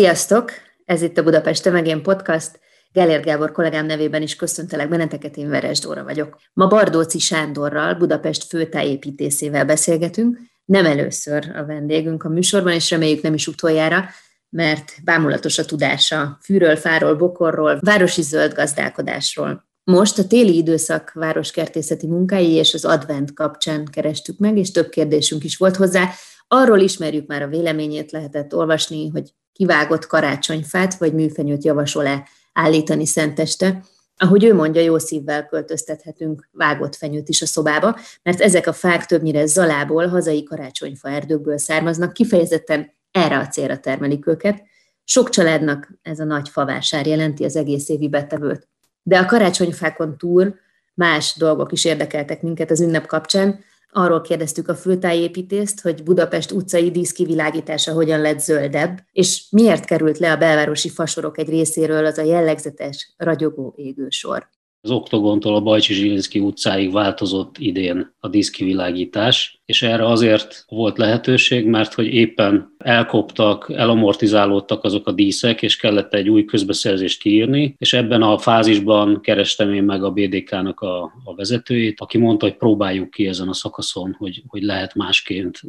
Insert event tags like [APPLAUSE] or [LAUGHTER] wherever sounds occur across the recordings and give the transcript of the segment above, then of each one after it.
Sziasztok! Ez itt a Budapest Tömegén Podcast. Gelér Gábor kollégám nevében is köszöntelek benneteket, én Veres Dóra vagyok. Ma Bardóci Sándorral, Budapest főtájépítészével beszélgetünk. Nem először a vendégünk a műsorban, és reméljük nem is utoljára, mert bámulatos a tudása fűről, fáról, bokorról, városi zöld gazdálkodásról. Most a téli időszak városkertészeti munkái és az advent kapcsán kerestük meg, és több kérdésünk is volt hozzá. Arról ismerjük már a véleményét, lehetett olvasni, hogy kivágott karácsonyfát vagy műfenyőt javasol-e állítani szenteste. Ahogy ő mondja, jó szívvel költöztethetünk vágott fenyőt is a szobába, mert ezek a fák többnyire zalából, hazai karácsonyfa erdőkből származnak, kifejezetten erre a célra termelik őket. Sok családnak ez a nagy favásár jelenti az egész évi betevőt. De a karácsonyfákon túl más dolgok is érdekeltek minket az ünnep kapcsán, Arról kérdeztük a főtájépítést, hogy Budapest utcai díszkivilágítása hogyan lett zöldebb, és miért került le a belvárosi fasorok egy részéről az a jellegzetes, ragyogó égősor. Az Oktogontól a Bajcsi Zsilinszki utcáig változott idén a díszkivilágítás, és erre azért volt lehetőség, mert hogy éppen elkoptak, elamortizálódtak azok a díszek, és kellett egy új közbeszerzést kiírni, és ebben a fázisban kerestem én meg a BDK-nak a, a vezetőjét, aki mondta, hogy próbáljuk ki ezen a szakaszon, hogy, hogy lehet másként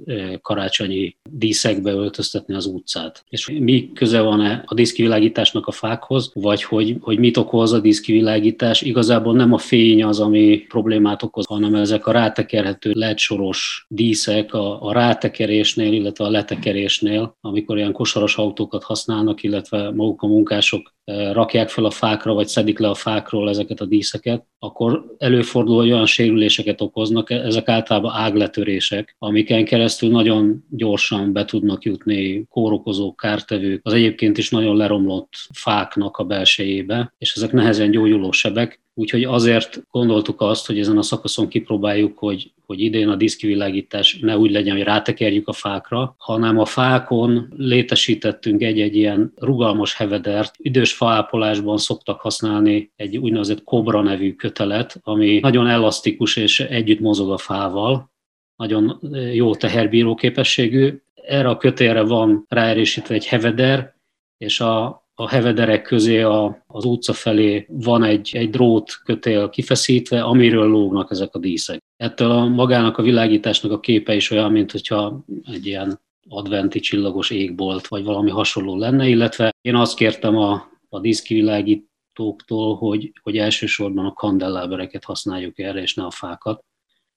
karácsonyi díszekbe öltöztetni az utcát. És mi köze van-e a díszkivilágításnak a fákhoz, vagy hogy, hogy mit okoz a díszkivilágítás? Igazából nem a fény az, ami problémát okoz, hanem ezek a rátekerhető LED soros díszek a, a rátekerésnél, illetve a letekerésnél, amikor ilyen kosaras autókat használnak, illetve maguk a munkások rakják fel a fákra, vagy szedik le a fákról ezeket a díszeket, akkor előfordul, hogy olyan sérüléseket okoznak, ezek általában ágletörések, amiken keresztül nagyon gyorsan be tudnak jutni kórokozók, kártevők, az egyébként is nagyon leromlott fáknak a belsejébe, és ezek nehezen gyógyuló sebek, Úgyhogy azért gondoltuk azt, hogy ezen a szakaszon kipróbáljuk, hogy, hogy idén a diszkivilágítás ne úgy legyen, hogy rátekerjük a fákra, hanem a fákon létesítettünk egy-egy ilyen rugalmas hevedert. Idős faápolásban szoktak használni egy úgynevezett kobra nevű kötelet, ami nagyon elasztikus és együtt mozog a fával, nagyon jó teherbíró képességű. Erre a kötélre van ráerősítve egy heveder, és a, a hevederek közé a, az utca felé van egy, egy drót kötél kifeszítve, amiről lógnak ezek a díszek. Ettől a magának a világításnak a képe is olyan, mint hogyha egy ilyen adventi csillagos égbolt, vagy valami hasonló lenne, illetve én azt kértem a, a díszkivilágítóktól, hogy, hogy elsősorban a kandellábereket használjuk erre, és ne a fákat.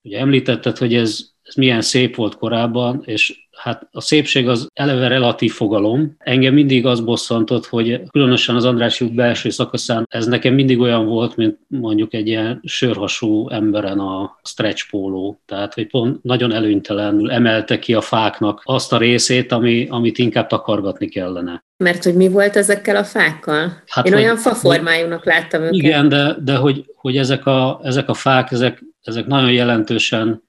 Ugye említetted, hogy ez, ez milyen szép volt korábban, és Hát a szépség az eleve relatív fogalom. Engem mindig az bosszantott, hogy különösen az András út belső szakaszán ez nekem mindig olyan volt, mint mondjuk egy ilyen sörhasú emberen a stretch póló. Tehát, hogy pont nagyon előnytelenül emelte ki a fáknak azt a részét, ami, amit inkább takargatni kellene. Mert hogy mi volt ezekkel a fákkal? Hát, Én hogy, olyan faformájúnak láttam őket. Igen, de, de hogy, hogy ezek, a, ezek a fák, ezek, ezek nagyon jelentősen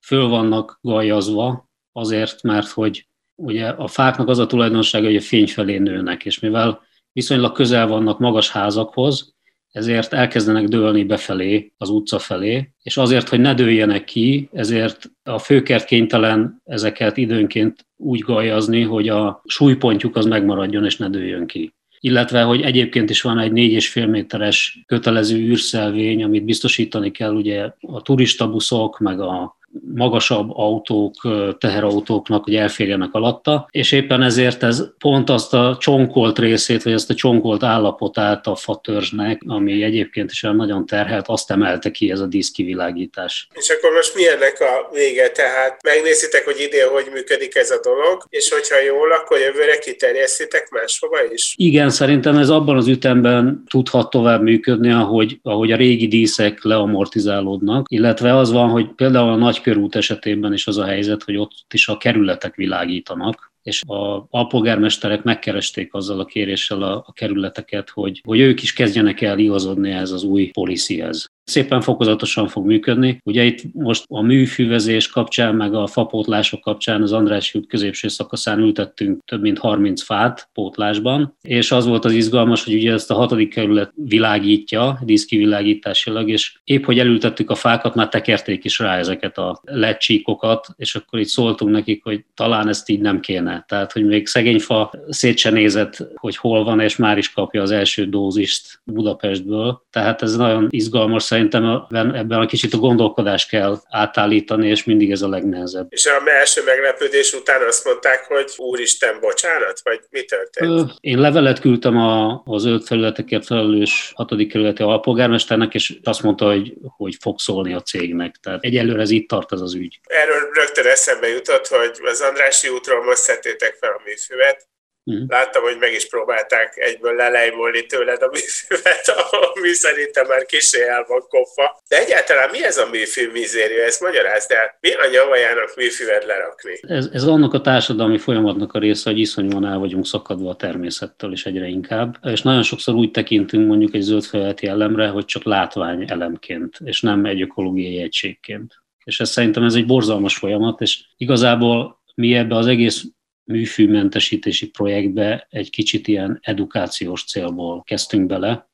föl vannak gajazva, azért, mert hogy ugye a fáknak az a tulajdonsága, hogy a fény felé nőnek, és mivel viszonylag közel vannak magas házakhoz, ezért elkezdenek dőlni befelé, az utca felé, és azért, hogy ne dőljenek ki, ezért a főkert kénytelen ezeket időnként úgy gajazni, hogy a súlypontjuk az megmaradjon és ne dőljön ki. Illetve, hogy egyébként is van egy 4,5 méteres kötelező űrszelvény, amit biztosítani kell ugye a turistabuszok, meg a magasabb autók, teherautóknak, hogy elférjenek alatta, és éppen ezért ez pont azt a csonkolt részét, vagy azt a csonkolt állapotát a fatörzsnek, ami egyébként is olyan nagyon terhelt, azt emelte ki ez a díszkivilágítás. És akkor most milyennek a vége? Tehát megnézitek, hogy idén hogy működik ez a dolog, és hogyha jól, akkor jövőre kiterjesztitek máshova is? Igen, szerintem ez abban az ütemben tudhat tovább működni, ahogy, ahogy a régi díszek leamortizálódnak, illetve az van, hogy például a nagy körút esetében is az a helyzet, hogy ott is a kerületek világítanak, és a alpolgármesterek megkeresték azzal a kéréssel a, a kerületeket, hogy, hogy ők is kezdjenek el igazodni ez az új policyhez szépen fokozatosan fog működni. Ugye itt most a műfüvezés kapcsán, meg a fapótlások kapcsán az András út középső szakaszán ültettünk több mint 30 fát pótlásban, és az volt az izgalmas, hogy ugye ezt a hatodik kerület világítja, díszkivilágításilag, és épp, hogy elültettük a fákat, már tekerték is rá ezeket a lecsíkokat, és akkor itt szóltunk nekik, hogy talán ezt így nem kéne. Tehát, hogy még szegény fa szét se nézett, hogy hol van, és már is kapja az első dózist Budapestből. Tehát ez nagyon izgalmas szerintem ebben a kicsit a gondolkodás kell átállítani, és mindig ez a legnehezebb. És a első meglepődés után azt mondták, hogy úristen, bocsánat, vagy mi történt? Én levelet küldtem a, az zöld felületekért felelős hatodik kerületi alpolgármesternek, és azt mondta, hogy, hogy fog szólni a cégnek. Tehát egyelőre ez itt tart ez az ügy. Erről rögtön eszembe jutott, hogy az Andrási útról most szedtétek fel a műfüvet, Mm. Láttam, hogy meg is próbálták egyből lelejmolni tőled a műfűvet, [LAUGHS] ami szerintem már kisé el van koffa. De egyáltalán mi ez a műfű mizéria? Ezt magyarázd el. Mi a nyavajának műfűvet lerakni? Ez, ez annak a társadalmi folyamatnak a része, hogy iszonyúan el vagyunk szakadva a természettől, és egyre inkább. És nagyon sokszor úgy tekintünk mondjuk egy zöld felületi elemre, hogy csak látvány elemként, és nem egy ökológiai egységként. És ez szerintem ez egy borzalmas folyamat, és igazából mi ebbe az egész műfűmentesítési projektbe egy kicsit ilyen edukációs célból kezdtünk bele,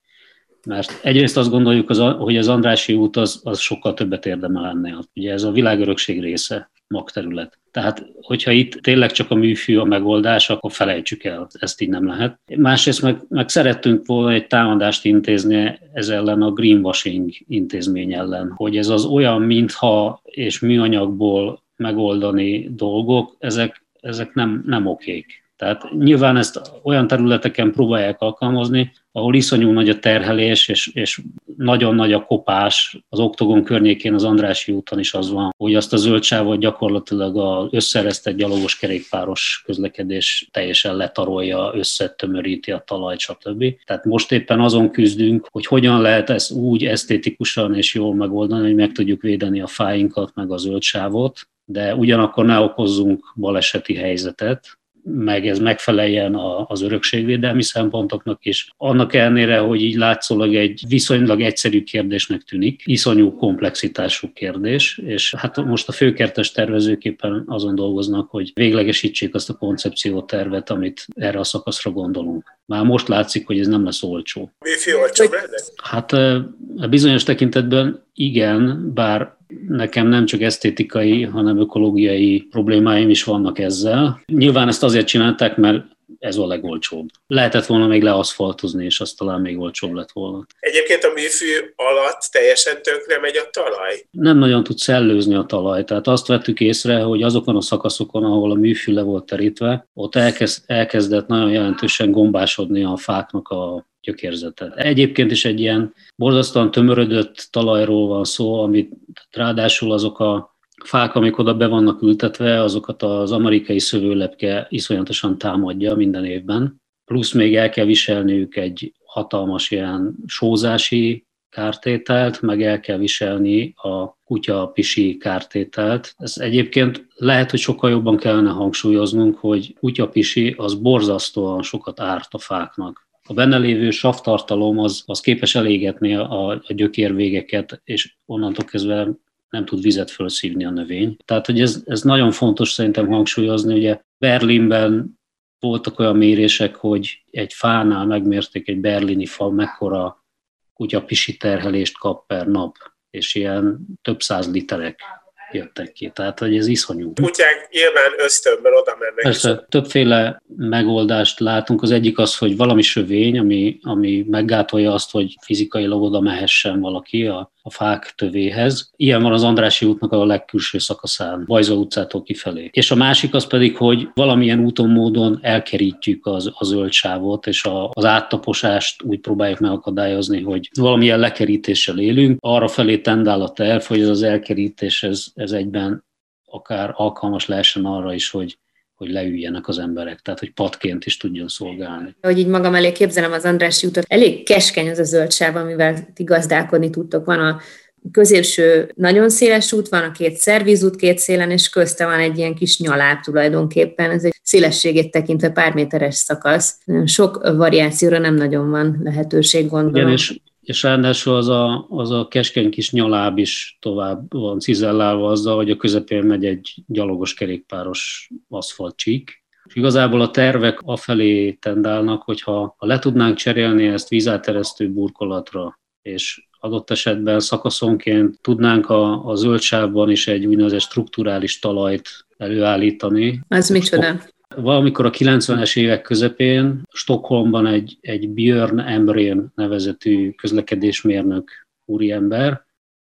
mert egyrészt azt gondoljuk, hogy az Andrási út az, az sokkal többet érdemel ennél. Ugye ez a világörökség része, magterület. Tehát, hogyha itt tényleg csak a műfű a megoldás, akkor felejtsük el, ezt így nem lehet. Másrészt meg, meg szerettünk volna egy támadást intézni ez ellen a greenwashing intézmény ellen, hogy ez az olyan mintha és műanyagból megoldani dolgok, ezek ezek nem, nem okék. Tehát nyilván ezt olyan területeken próbálják alkalmazni, ahol iszonyú nagy a terhelés, és, és nagyon nagy a kopás. Az Oktogon környékén, az Andrási úton is az van, hogy azt a zöldsávot gyakorlatilag az összeresztett gyalogos kerékpáros közlekedés teljesen letarolja, összetömöríti a talajt, stb. Tehát most éppen azon küzdünk, hogy hogyan lehet ezt úgy esztétikusan és jól megoldani, hogy meg tudjuk védeni a fáinkat, meg a zöldsávot, de ugyanakkor ne okozzunk baleseti helyzetet, meg ez megfeleljen az örökségvédelmi szempontoknak is. Annak ellenére, hogy így látszólag egy viszonylag egyszerű kérdésnek tűnik, iszonyú komplexitású kérdés, és hát most a főkertes tervezőképpen azon dolgoznak, hogy véglegesítsék azt a koncepciótervet, amit erre a szakaszra gondolunk. Már most látszik, hogy ez nem lesz olcsó. Mi olcsó Hát bizonyos tekintetben igen, bár nekem nem csak esztétikai, hanem ökológiai problémáim is vannak ezzel. Nyilván ezt azért csinálták, mert ez a legolcsóbb. Lehetett volna még leaszfaltozni, és az talán még olcsóbb lett volna. Egyébként a műfű alatt teljesen tönkre megy a talaj? Nem nagyon tud szellőzni a talaj. Tehát azt vettük észre, hogy azokon a szakaszokon, ahol a műfű le volt terítve, ott elkezd, elkezdett nagyon jelentősen gombásodni a fáknak a gyökérzete. Egyébként is egy ilyen borzasztóan tömörödött talajról van szó, amit ráadásul azok a fák, amik oda be vannak ültetve, azokat az amerikai szövőlepke iszonyatosan támadja minden évben. Plusz még el kell viselniük egy hatalmas ilyen sózási kártételt, meg el kell viselni a kutya pisi kártételt. Ez egyébként lehet, hogy sokkal jobban kellene hangsúlyoznunk, hogy kutya pisi az borzasztóan sokat árt a fáknak. A benne lévő savtartalom az, az képes elégetni a, a gyökérvégeket, és onnantól kezdve nem tud vizet felszívni a növény. Tehát, hogy ez, ez nagyon fontos szerintem hangsúlyozni, ugye Berlinben voltak olyan mérések, hogy egy fánál megmérték egy berlini fa, mekkora kutyapisi terhelést kap per nap, és ilyen több száz literek jöttek ki. Tehát, hogy ez iszonyú. Kutyák nyilván ösztönből oda mennek. Persze, többféle megoldást látunk. Az egyik az, hogy valami sövény, ami, ami meggátolja azt, hogy fizikailag oda mehessen valaki a a fák tövéhez. Ilyen van az Andrási útnak a legkülső szakaszán, Vajza utcától kifelé. És a másik az pedig, hogy valamilyen úton, módon elkerítjük az, az zöld és a, az áttaposást úgy próbáljuk megakadályozni, hogy valamilyen lekerítéssel élünk. Arra felé tendál a terv, hogy ez az elkerítés ez, ez egyben akár alkalmas lehessen arra is, hogy hogy leüljenek az emberek, tehát hogy patként is tudjon szolgálni. Hogy így magam elé képzelem az Andrási útot, elég keskeny az a zöld sáv, amivel ti gazdálkodni tudtok. Van a középső nagyon széles út van, a két szervizút két szélen, és közte van egy ilyen kis nyaláb tulajdonképpen. Ez egy szélességét tekintve pár méteres szakasz. Sok variációra nem nagyon van lehetőség, gondolom. Igen, és és ráadásul az a, az a keskeny kis nyaláb is tovább van cizellálva azzal, hogy a közepén megy egy gyalogos kerékpáros aszfaltcsík. És igazából a tervek afelé tendálnak, hogyha ha le tudnánk cserélni ezt vízáteresztő burkolatra, és adott esetben szakaszonként tudnánk a, a zöldsávban is egy úgynevezett strukturális talajt előállítani. Ez micsoda? Valamikor a 90-es évek közepén Stockholmban egy, egy Björn Embrén nevezetű közlekedésmérnök úriember,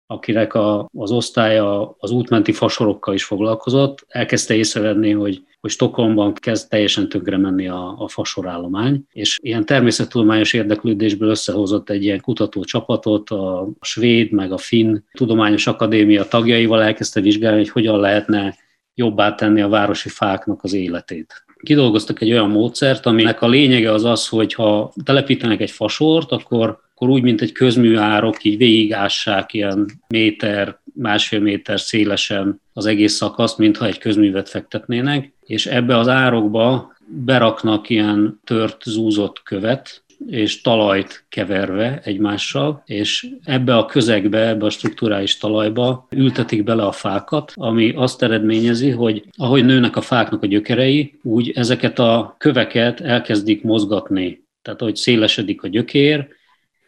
akinek a, az osztálya az útmenti fasorokkal is foglalkozott, elkezdte észrevenni, hogy, hogy Stockholmban kezd teljesen tönkre menni a, a fasorállomány, és ilyen természettudományos érdeklődésből összehozott egy ilyen kutató csapatot, a svéd meg a finn tudományos akadémia tagjaival elkezdte vizsgálni, hogy hogyan lehetne jobbá tenni a városi fáknak az életét. Kidolgoztak egy olyan módszert, aminek a lényege az az, hogy ha telepítenek egy fasort, akkor, akkor úgy, mint egy közműárok, így végigássák ilyen méter, másfél méter szélesen az egész szakaszt, mintha egy közművet fektetnének, és ebbe az árokba beraknak ilyen tört, zúzott követ, és talajt keverve egymással, és ebbe a közegbe, ebbe a strukturális talajba ültetik bele a fákat, ami azt eredményezi, hogy ahogy nőnek a fáknak a gyökerei, úgy ezeket a köveket elkezdik mozgatni. Tehát, ahogy szélesedik a gyökér,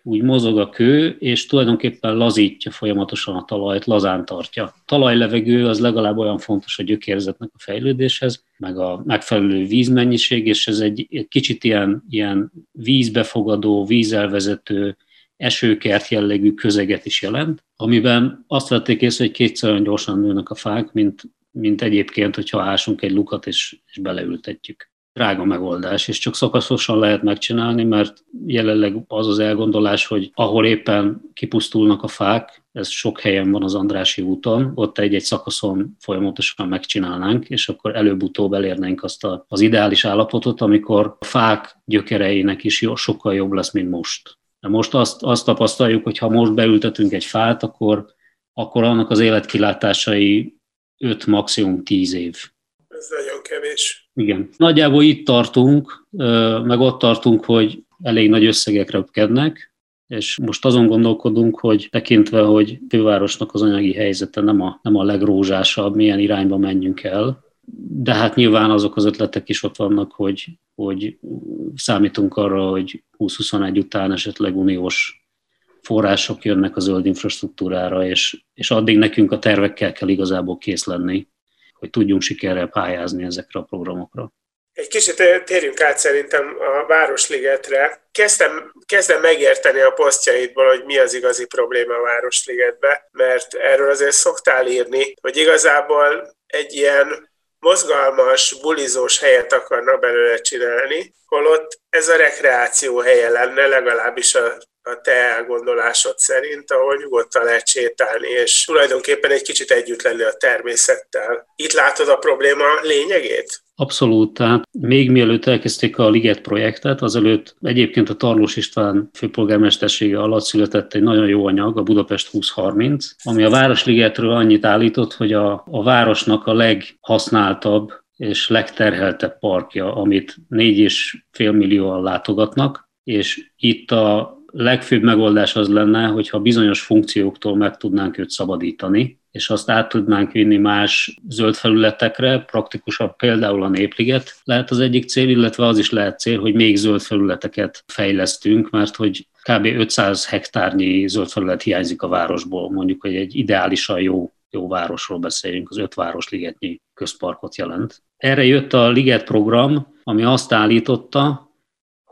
úgy mozog a kő, és tulajdonképpen lazítja folyamatosan a talajt, lazán tartja. Talajlevegő az legalább olyan fontos a gyökérzetnek a fejlődéshez, meg a megfelelő vízmennyiség, és ez egy, egy kicsit ilyen, ilyen vízbefogadó, vízelvezető, esőkert jellegű közeget is jelent, amiben azt vették észre, hogy kétszer olyan gyorsan nőnek a fák, mint, mint egyébként, hogyha ásunk egy lukat és, és beleültetjük drága megoldás, és csak szakaszosan lehet megcsinálni, mert jelenleg az az elgondolás, hogy ahol éppen kipusztulnak a fák, ez sok helyen van az Andrási úton, ott egy-egy szakaszon folyamatosan megcsinálnánk, és akkor előbb-utóbb elérnénk azt a, az ideális állapotot, amikor a fák gyökereinek is jó, sokkal jobb lesz, mint most. De most azt, azt tapasztaljuk, hogy ha most beültetünk egy fát, akkor, akkor annak az életkilátásai 5 maximum 10 év. Ez nagyon kevés. Igen. Nagyjából itt tartunk, meg ott tartunk, hogy elég nagy összegek röpkednek, és most azon gondolkodunk, hogy tekintve, hogy fővárosnak az anyagi helyzete nem a, nem a legrózsásabb, milyen irányba menjünk el, de hát nyilván azok az ötletek is ott vannak, hogy, hogy számítunk arra, hogy 2021 után esetleg uniós források jönnek a zöld infrastruktúrára, és, és addig nekünk a tervekkel kell igazából kész lenni hogy tudjunk sikerrel pályázni ezekre a programokra. Egy kicsit térjünk át szerintem a Városligetre. Kezdtem, kezdem megérteni a posztjaidból, hogy mi az igazi probléma a Városligetbe, mert erről azért szoktál írni, hogy igazából egy ilyen mozgalmas, bulizós helyet akarnak belőle csinálni, holott ez a rekreáció helye lenne, legalábbis a a te elgondolásod szerint, ahol nyugodtan lehet sétálni, és tulajdonképpen egy kicsit együtt lenni a természettel. Itt látod a probléma lényegét? Abszolút, tehát még mielőtt elkezdték a Liget projektet, azelőtt egyébként a Tarlós István főpolgármestersége alatt született egy nagyon jó anyag, a Budapest 2030, ami a Városligetről annyit állított, hogy a, a városnak a leghasználtabb és legterheltebb parkja, amit 4,5 millióan látogatnak, és itt a legfőbb megoldás az lenne, hogyha bizonyos funkcióktól meg tudnánk őt szabadítani, és azt át tudnánk vinni más zöld felületekre, praktikusabb például a népliget lehet az egyik cél, illetve az is lehet cél, hogy még zöld felületeket fejlesztünk, mert hogy kb. 500 hektárnyi zöld felület hiányzik a városból, mondjuk, hogy egy ideálisan jó jó városról beszéljünk, az öt városligetnyi közparkot jelent. Erre jött a Liget program, ami azt állította,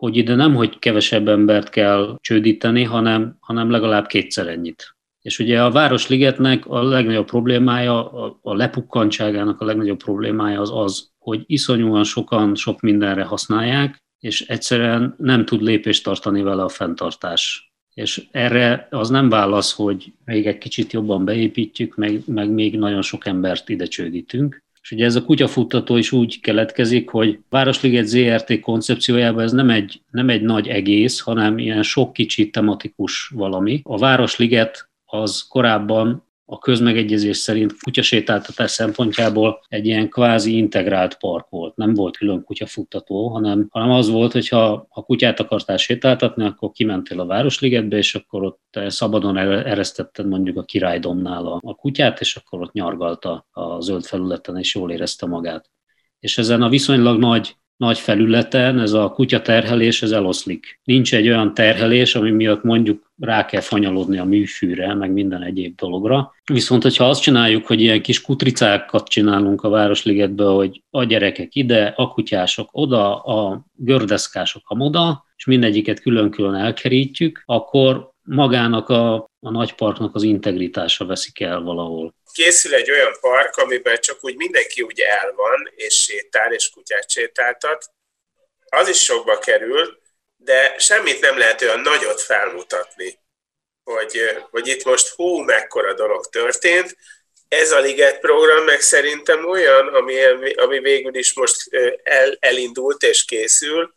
hogy ide nem, hogy kevesebb embert kell csődíteni, hanem, hanem legalább kétszer ennyit. És ugye a Városligetnek a legnagyobb problémája, a, a lepukkantságának a legnagyobb problémája az az, hogy iszonyúan sokan sok mindenre használják, és egyszerűen nem tud lépést tartani vele a fenntartás. És erre az nem válasz, hogy még egy kicsit jobban beépítjük, meg, meg még nagyon sok embert ide csődítünk, és ugye ez a kutyafuttató is úgy keletkezik, hogy Városliget ZRT koncepciójában ez nem egy, nem egy nagy egész, hanem ilyen sok kicsi tematikus valami. A Városliget az korábban a közmegegyezés szerint kutyasétáltatás szempontjából egy ilyen kvázi integrált park volt. Nem volt külön kutyafuttató, hanem, hanem az volt, hogy ha a kutyát akartál sétáltatni, akkor kimentél a Városligetbe, és akkor ott szabadon eresztetted mondjuk a királydomnál a, a kutyát, és akkor ott nyargalta a zöld felületen, és jól érezte magát. És ezen a viszonylag nagy nagy felületen ez a kutya terhelés, ez eloszlik. Nincs egy olyan terhelés, ami miatt mondjuk rá kell fanyalodni a műfűre, meg minden egyéb dologra. Viszont, hogyha azt csináljuk, hogy ilyen kis kutricákat csinálunk a Városligetbe, hogy a gyerekek ide, a kutyások oda, a gördeszkások oda, és mindegyiket külön-külön elkerítjük, akkor magának a, a nagyparknak az integritása veszik el valahol készül egy olyan park, amiben csak úgy mindenki úgy el van, és sétál, és kutyát sétáltat, az is sokba kerül, de semmit nem lehet olyan nagyot felmutatni, hogy, hogy itt most hú, mekkora dolog történt. Ez a Liget program meg szerintem olyan, ami, ami végül is most el, elindult és készül,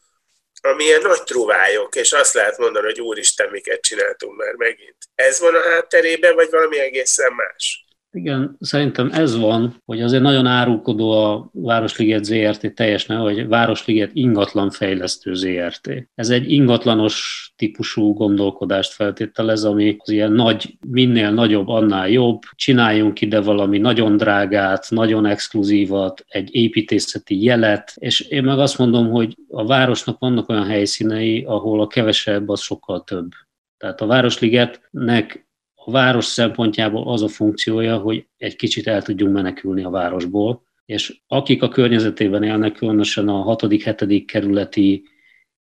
ami ilyen nagy truvályok, és azt lehet mondani, hogy úristen, miket csináltunk már megint. Ez van a hátterében, vagy valami egészen más? Igen, szerintem ez van, hogy azért nagyon árulkodó a Városliget ZRT teljes neve, hogy Városliget ingatlan fejlesztő ZRT. Ez egy ingatlanos típusú gondolkodást feltételez, ami az ilyen nagy, minél nagyobb, annál jobb. Csináljunk ide valami nagyon drágát, nagyon exkluzívat, egy építészeti jelet, és én meg azt mondom, hogy a városnak vannak olyan helyszínei, ahol a kevesebb az sokkal több. Tehát a Városligetnek a város szempontjából az a funkciója, hogy egy kicsit el tudjunk menekülni a városból, és akik a környezetében élnek, különösen a 6.-7. kerületi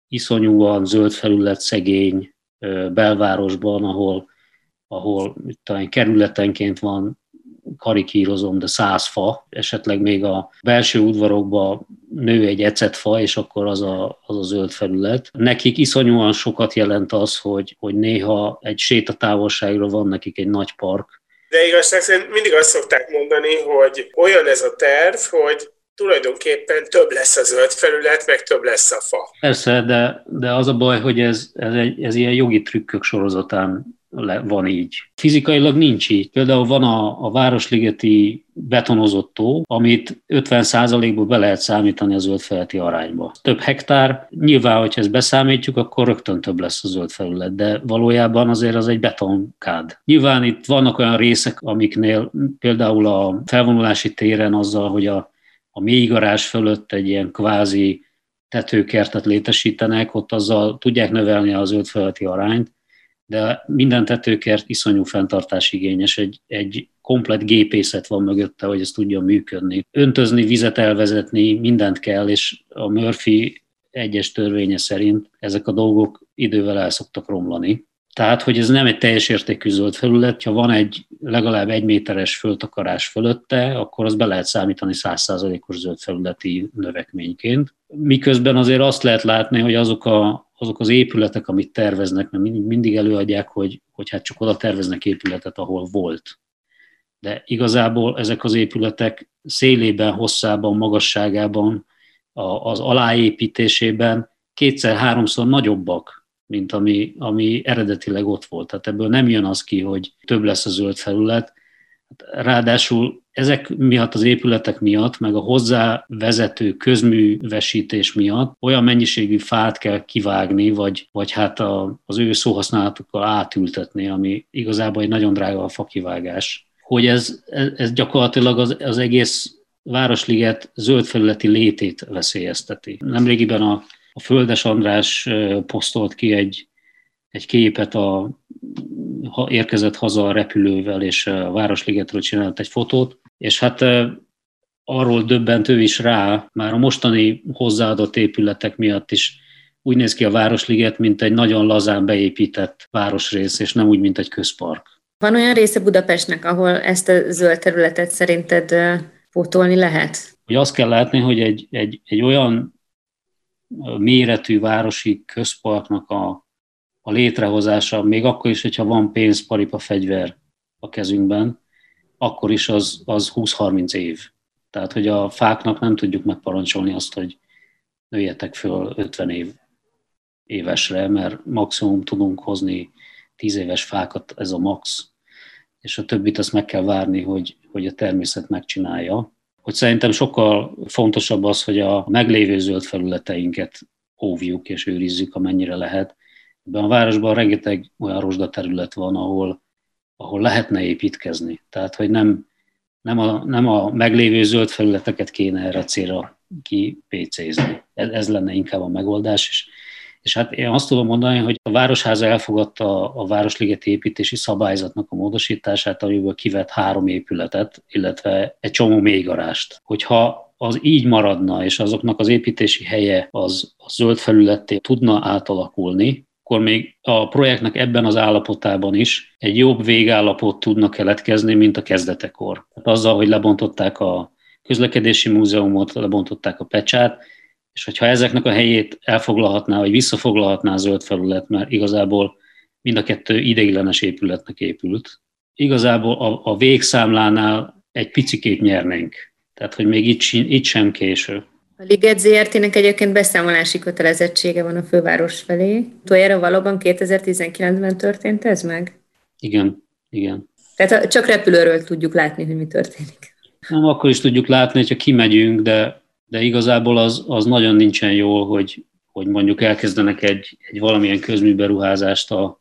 iszonyúan zöld felület szegény belvárosban, ahol, ahol talán kerületenként van karikírozom, de száz fa, esetleg még a belső udvarokba nő egy ecetfa, és akkor az a, az a zöld felület. Nekik iszonyúan sokat jelent az, hogy, hogy néha egy sétatávolságra van nekik egy nagy park. De igazság szerint mindig azt szokták mondani, hogy olyan ez a terv, hogy tulajdonképpen több lesz a zöld felület, meg több lesz a fa. Persze, de, de az a baj, hogy ez, ez, egy, ez ilyen jogi trükkök sorozatán van így. Fizikailag nincs így. Például van a, a Városligeti betonozott tó, amit 50%-ból be lehet számítani a zöld felületi arányba. Több hektár, nyilván, hogyha ezt beszámítjuk, akkor rögtön több lesz a zöld felület, de valójában azért az egy betonkád. Nyilván itt vannak olyan részek, amiknél például a felvonulási téren azzal, hogy a, a mélygarázs fölött egy ilyen kvázi tetőkertet létesítenek, ott azzal tudják növelni az zöld felületi arányt, de minden tetőkert iszonyú fenntartásigényes, egy, egy komplet gépészet van mögötte, hogy ez tudjon működni. Öntözni, vizet elvezetni, mindent kell, és a Murphy egyes törvénye szerint ezek a dolgok idővel el szoktak romlani. Tehát, hogy ez nem egy teljes értékű zöld felület, ha van egy legalább egy méteres föltakarás fölötte, akkor az be lehet számítani 100%-os zöld felületi növekményként. Miközben azért azt lehet látni, hogy azok a azok az épületek, amit terveznek, mert mindig, előadják, hogy, hogy hát csak oda terveznek épületet, ahol volt. De igazából ezek az épületek szélében, hosszában, magasságában, az aláépítésében kétszer-háromszor nagyobbak, mint ami, ami eredetileg ott volt. Tehát ebből nem jön az ki, hogy több lesz a zöld felület. Ráadásul ezek miatt az épületek miatt, meg a hozzá vezető közművesítés miatt olyan mennyiségű fát kell kivágni, vagy, vagy hát a, az ő szóhasználatukkal átültetni, ami igazából egy nagyon drága a fakivágás. Hogy ez, ez gyakorlatilag az, az egész Városliget zöld felületi létét veszélyezteti. Nemrégiben a, a Földes András posztolt ki egy, egy képet a ha érkezett haza a repülővel, és a Városligetről csinált egy fotót, és hát arról döbbent ő is rá, már a mostani hozzáadott épületek miatt is úgy néz ki a Városliget, mint egy nagyon lazán beépített városrész, és nem úgy, mint egy közpark. Van olyan része Budapestnek, ahol ezt a zöld területet szerinted pótolni lehet? Hogy azt kell látni, hogy egy, egy, egy olyan méretű városi közparknak a, a létrehozása, még akkor is, hogyha van pénz, paripa, fegyver a kezünkben, akkor is az, az 20-30 év. Tehát, hogy a fáknak nem tudjuk megparancsolni azt, hogy nőjetek föl 50 év évesre, mert maximum tudunk hozni 10 éves fákat, ez a max. és a többit azt meg kell várni, hogy, hogy a természet megcsinálja. Hogy szerintem sokkal fontosabb az, hogy a meglévő zöld felületeinket óvjuk és őrizzük, amennyire lehet. Ebben a városban rengeteg olyan rozsdaterület van, ahol, ahol lehetne építkezni. Tehát, hogy nem, nem, a, nem a meglévő zöld felületeket kéne erre a célra kipécézni. Ez, ez lenne inkább a megoldás, és és hát én azt tudom mondani, hogy a Városháza elfogadta a Városligeti építési szabályzatnak a módosítását, amiből kivett három épületet, illetve egy csomó mélygarást. Hogyha az így maradna, és azoknak az építési helye az a zöld felületté tudna átalakulni, akkor még a projektnek ebben az állapotában is egy jobb végállapot tudna keletkezni, mint a kezdetekor. Tehát azzal, hogy lebontották a közlekedési múzeumot, lebontották a pecsát, és hogyha ezeknek a helyét elfoglalhatná, vagy visszafoglalhatná a zöld felület, mert igazából mind a kettő ideiglenes épületnek épült, igazából a, a végszámlánál egy picikét nyernénk. Tehát, hogy még itt, itt sem késő. A Liget ZRT-nek egyébként beszámolási kötelezettsége van a főváros felé. Utoljára valóban 2019-ben történt ez meg? Igen, igen. Tehát csak repülőről tudjuk látni, hogy mi történik. Nem, akkor is tudjuk látni, hogyha kimegyünk, de de igazából az, az nagyon nincsen jó, hogy, hogy mondjuk elkezdenek egy, egy valamilyen közműberuházást a,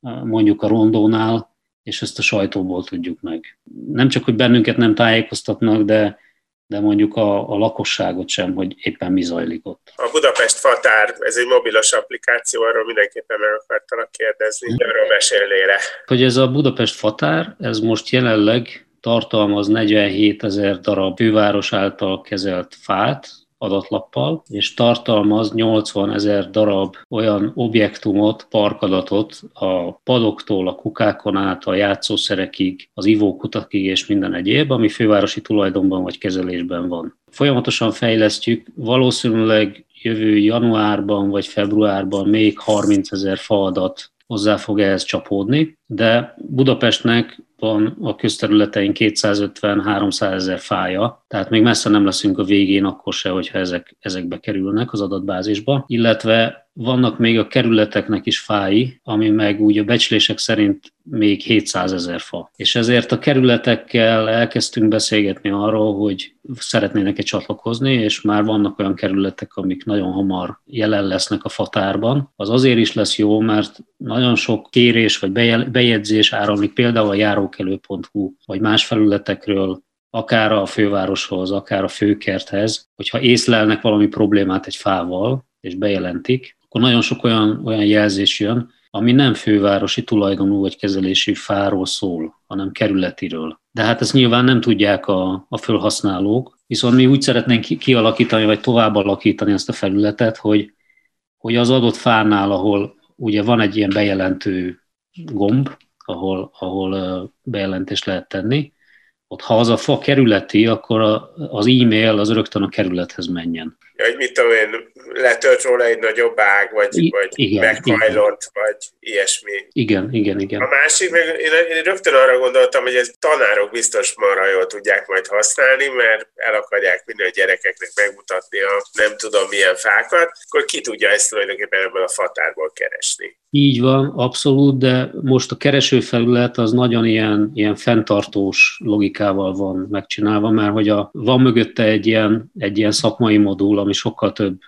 a, mondjuk a rondónál, és ezt a sajtóból tudjuk meg. Nem csak, hogy bennünket nem tájékoztatnak, de, de mondjuk a, a lakosságot sem, hogy éppen mi zajlik ott. A Budapest Fatár, ez egy mobilos applikáció, arról mindenképpen meg akartalak kérdezni, hm. arról mesélére. Hogy ez a Budapest Fatár, ez most jelenleg tartalmaz 47 ezer darab főváros által kezelt fát, adatlappal, és tartalmaz 80 ezer darab olyan objektumot, parkadatot a padoktól, a kukákon át, a játszószerekig, az ivókutakig és minden egyéb, ami fővárosi tulajdonban vagy kezelésben van. Folyamatosan fejlesztjük, valószínűleg jövő januárban vagy februárban még 30 ezer faadat hozzá fog ehhez csapódni, de Budapestnek van a közterületein 250-300 ezer fája, tehát még messze nem leszünk a végén akkor se, hogyha ezek, ezek kerülnek az adatbázisba, illetve vannak még a kerületeknek is fái, ami meg úgy a becslések szerint még 700 ezer fa. És ezért a kerületekkel elkezdtünk beszélgetni arról, hogy szeretnének egy csatlakozni, és már vannak olyan kerületek, amik nagyon hamar jelen lesznek a fatárban. Az azért is lesz jó, mert nagyon sok kérés vagy bejegyzés áramlik például a járókelő.hu, vagy más felületekről, akár a fővároshoz, akár a főkerthez, hogyha észlelnek valami problémát egy fával, és bejelentik, akkor nagyon sok olyan, olyan jelzés jön, ami nem fővárosi tulajdonú vagy kezelésű fáról szól, hanem kerületiről. De hát ezt nyilván nem tudják a, a felhasználók, viszont mi úgy szeretnénk kialakítani, vagy tovább alakítani ezt a felületet, hogy, hogy az adott fánál, ahol ugye van egy ilyen bejelentő gomb, ahol, ahol bejelentést lehet tenni, ott ha az a fa kerületi, akkor az e-mail az rögtön a kerülethez menjen. Hogy mit tudom én, letört róla egy nagyobb ág, vagy, I- vagy igen, meghajlott, igen. vagy ilyesmi. Igen, igen, igen. A másik, meg én, én rögtön arra gondoltam, hogy ez tanárok biztos marha jól tudják majd használni, mert el akarják minden gyerekeknek megmutatni a nem tudom milyen fákat, akkor ki tudja ezt tulajdonképpen ebből a fatárból keresni. Így van, abszolút, de most a keresőfelület az nagyon ilyen, ilyen fenntartós logikával van megcsinálva, mert hogy a, van mögötte egy ilyen, egy ilyen szakmai modul, ami sokkal több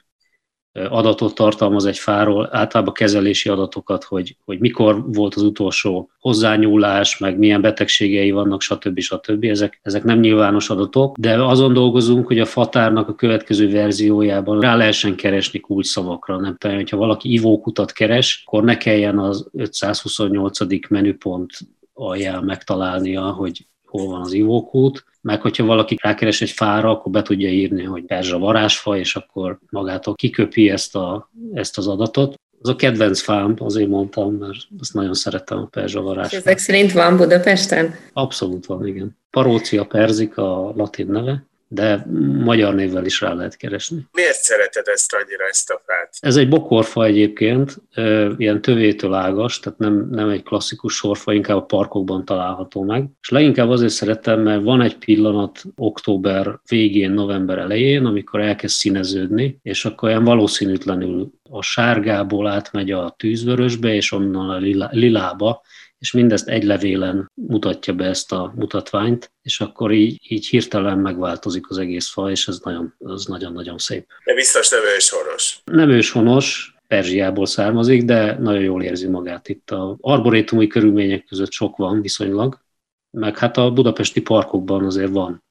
adatot tartalmaz egy fáról, általában kezelési adatokat, hogy, hogy mikor volt az utolsó hozzányúlás, meg milyen betegségei vannak, stb. stb. Ezek, ezek nem nyilvános adatok, de azon dolgozunk, hogy a fatárnak a következő verziójában rá lehessen keresni kulcsszavakra. Nem tudom, hogyha valaki ivókutat keres, akkor ne kelljen az 528. menüpont alján megtalálnia, hogy hol van az ivókút, meg hogyha valaki rákeres egy fára, akkor be tudja írni, hogy perzsa varázsfa, és akkor magától kiköpi ezt, a, ezt az adatot. Az a kedvenc fám, azért mondtam, mert azt nagyon szerettem a perzsa varázsfa. Ezek szerint van Budapesten? Abszolút van, igen. Parócia perzik a latin neve, de magyar névvel is rá lehet keresni. Miért szereted ezt annyira, ezt a fát? Ez egy bokorfa egyébként, ilyen tövétől ágas, tehát nem, nem egy klasszikus sorfa, inkább a parkokban található meg. És leginkább azért szeretem, mert van egy pillanat október végén, november elején, amikor elkezd színeződni, és akkor olyan valószínűtlenül a sárgából átmegy a tűzvörösbe, és onnan a lilába, és mindezt egy levélen mutatja be ezt a mutatványt, és akkor így, így hirtelen megváltozik az egész fa, és ez nagyon, az nagyon-nagyon szép. De biztos nem őshonos. Nem őshonos, Perzsiából származik, de nagyon jól érzi magát itt. A arborétumi körülmények között sok van viszonylag, meg hát a budapesti parkokban azért van.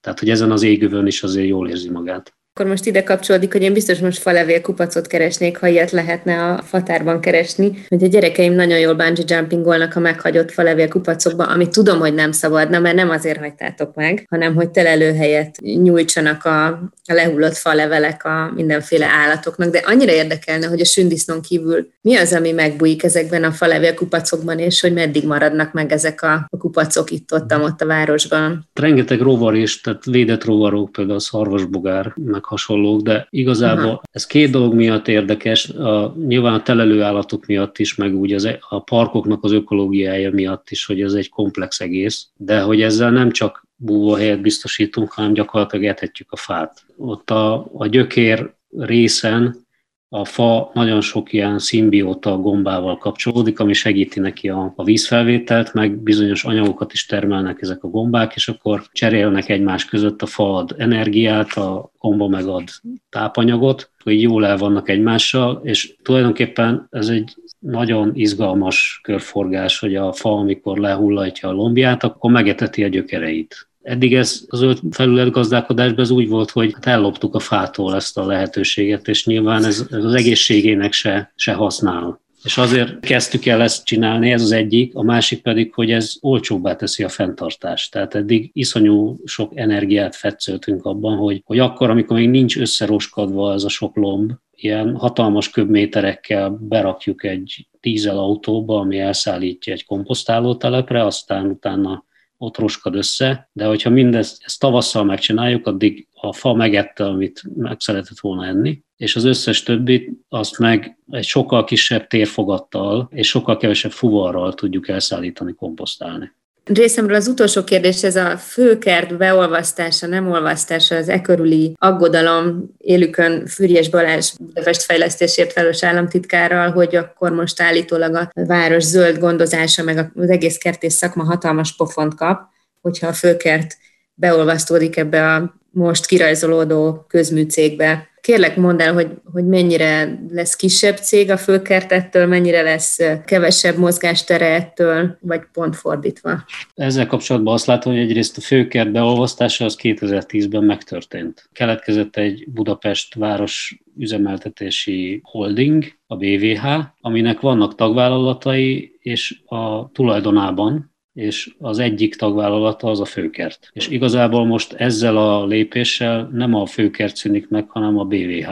Tehát, hogy ezen az égövön is azért jól érzi magát. Akkor most ide kapcsolódik, hogy én biztos most falevél kupacot keresnék, ha ilyet lehetne a fatárban keresni. Hogy a gyerekeim nagyon jól bungee jumpingolnak a meghagyott falevél kupacokba, amit tudom, hogy nem szabadna, mert nem azért hagytátok meg, hanem hogy telelőhelyet nyújtsanak a, a lehullott falevelek a mindenféle állatoknak. De annyira érdekelne, hogy a sündisznón kívül mi az, ami megbújik ezekben a falevél kupacokban, és hogy meddig maradnak meg ezek a, a kupacok itt ott, ott a városban. Rengeteg rovar is, tehát védett rovarok, például a szarvasbogár, meg hasonlók, de igazából ez két dolog miatt érdekes, a, nyilván a telelő állatok miatt is, meg úgy az, e, a parkoknak az ökológiája miatt is, hogy ez egy komplex egész, de hogy ezzel nem csak búvóhelyet biztosítunk, hanem gyakorlatilag ethetjük a fát. Ott a, a gyökér részen a fa nagyon sok ilyen szimbióta gombával kapcsolódik, ami segíti neki a, a vízfelvételt, meg bizonyos anyagokat is termelnek ezek a gombák, és akkor cserélnek egymás között, a fa ad energiát, a gomba meg ad tápanyagot, hogy jól el vannak egymással, és tulajdonképpen ez egy nagyon izgalmas körforgás, hogy a fa, amikor lehullatja a lombját, akkor megeteti a gyökereit. Eddig ez az zöld felület gazdálkodásban ez úgy volt, hogy hát elloptuk a fától ezt a lehetőséget, és nyilván ez, ez az egészségének se, se használ. És azért kezdtük el ezt csinálni, ez az egyik, a másik pedig, hogy ez olcsóbbá teszi a fenntartást. Tehát eddig iszonyú sok energiát fetszöltünk abban, hogy, hogy akkor, amikor még nincs összeroskadva ez a sok lomb, ilyen hatalmas köbméterekkel berakjuk egy dízel autóba, ami elszállítja egy komposztálótelepre, aztán utána ott roskad össze, de hogyha mindezt ezt tavasszal megcsináljuk, addig a fa megette, amit meg szeretett volna enni, és az összes többit azt meg egy sokkal kisebb térfogattal és sokkal kevesebb fuvarral tudjuk elszállítani, komposztálni. Részemről az utolsó kérdés, ez a főkert beolvasztása, nem olvasztása, az e körüli aggodalom élükön Fürjes Balázs Budapest fejlesztésért felelős államtitkárral, hogy akkor most állítólag a város zöld gondozása, meg az egész kertész szakma hatalmas pofont kap, hogyha a főkert beolvasztódik ebbe a most kirajzolódó közműcégbe. Kérlek mondd el, hogy, hogy mennyire lesz kisebb cég a főkert ettől, mennyire lesz kevesebb mozgástere ettől, vagy pont fordítva. Ezzel kapcsolatban azt látom, hogy egyrészt a főkert beolvasztása az 2010-ben megtörtént. Keletkezett egy Budapest város üzemeltetési holding, a BVH, aminek vannak tagvállalatai, és a tulajdonában és az egyik tagvállalata az a főkert. És igazából most ezzel a lépéssel nem a főkert szűnik meg, hanem a BVH.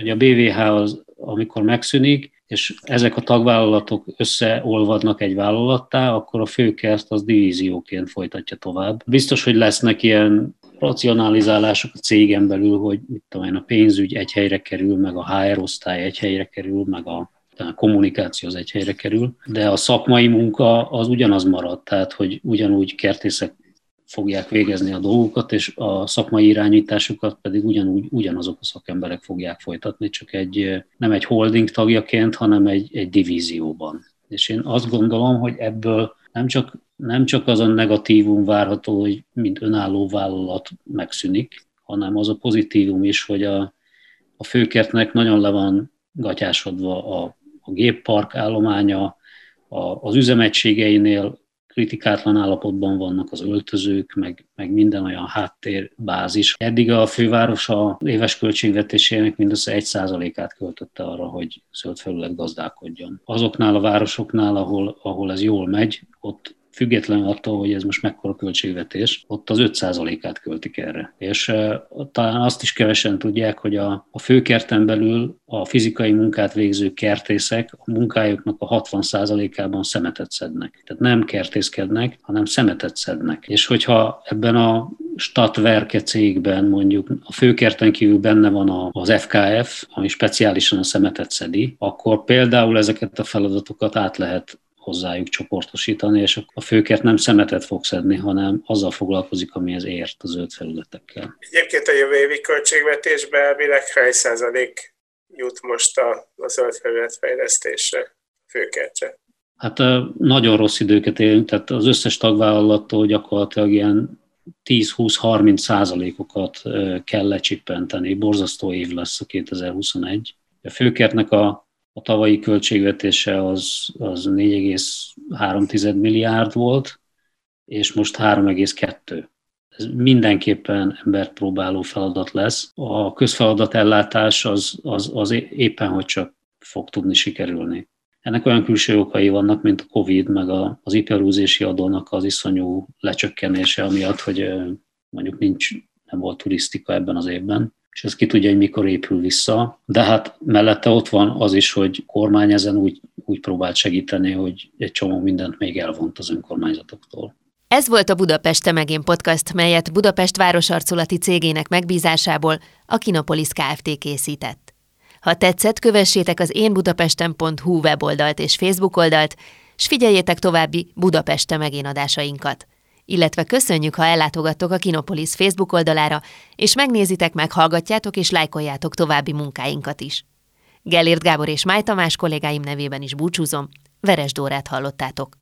Ugye a BVH az, amikor megszűnik, és ezek a tagvállalatok összeolvadnak egy vállalattá, akkor a főkert az divízióként folytatja tovább. Biztos, hogy lesznek ilyen racionalizálások a cégen belül, hogy mit tudom én, a pénzügy egy helyre kerül, meg a HR osztály egy helyre kerül, meg a a kommunikáció az egy helyre kerül, de a szakmai munka az ugyanaz marad, tehát hogy ugyanúgy kertészek fogják végezni a dolgokat, és a szakmai irányításukat pedig ugyanúgy ugyanazok a szakemberek fogják folytatni, csak egy, nem egy holding tagjaként, hanem egy, egy divízióban. És én azt gondolom, hogy ebből nem csak, nem csak az a negatívum várható, hogy mint önálló vállalat megszűnik, hanem az a pozitívum is, hogy a, a főkertnek nagyon le van gatyásodva a a géppark állománya, a, az üzemegységeinél kritikátlan állapotban vannak az öltözők, meg, meg minden olyan háttérbázis. Eddig a főváros a éves költségvetésének mindössze 1%-át költötte arra, hogy zöld felület gazdálkodjon. Azoknál a városoknál, ahol, ahol ez jól megy, ott független attól, hogy ez most mekkora költségvetés, ott az 5%-át költik erre. És uh, talán azt is kevesen tudják, hogy a, a főkerten belül a fizikai munkát végző kertészek a munkájuknak a 60%-ában szemetet szednek. Tehát nem kertészkednek, hanem szemetet szednek. És hogyha ebben a Stadtwerke cégben mondjuk a főkerten kívül benne van az FKF, ami speciálisan a szemetet szedi, akkor például ezeket a feladatokat át lehet hozzájuk csoportosítani, és a főkert nem szemetet fog szedni, hanem azzal foglalkozik, amihez ért a zöld felületekkel. Egyébként a jövő évi költségvetésben elvileg hány százalék jut most a, a zöld felület fejlesztésre, főkertre? Hát nagyon rossz időket élünk, tehát az összes tagvállalattól gyakorlatilag ilyen 10-20-30 százalékokat kell lecsippenteni. Borzasztó év lesz a 2021. A főkertnek a, a tavalyi költségvetése az, az 4,3 milliárd volt, és most 3,2. Ez mindenképpen embert próbáló feladat lesz. A közfeladat ellátás az, az, az éppen hogy csak fog tudni sikerülni. Ennek olyan külső okai vannak, mint a Covid, meg a, az iparúzési adónak az iszonyú lecsökkenése, amiatt, hogy mondjuk nincs, nem volt turisztika ebben az évben, és ez ki tudja, hogy mikor épül vissza. De hát mellette ott van az is, hogy kormány ezen úgy, úgy próbált segíteni, hogy egy csomó mindent még elvont az önkormányzatoktól. Ez volt a Budapest Megén podcast, melyet Budapest városarculati cégének megbízásából a Kinopolis Kft. készített. Ha tetszett, kövessétek az énbudapesten.hu weboldalt és Facebook oldalt, s figyeljétek további Budapeste megénadásainkat. Illetve köszönjük, ha ellátogattok a Kinopolis Facebook oldalára, és megnézitek, meghallgatjátok és lájkoljátok további munkáinkat is. Gellért Gábor és Máj Tamás kollégáim nevében is búcsúzom, Veres Dórát hallottátok.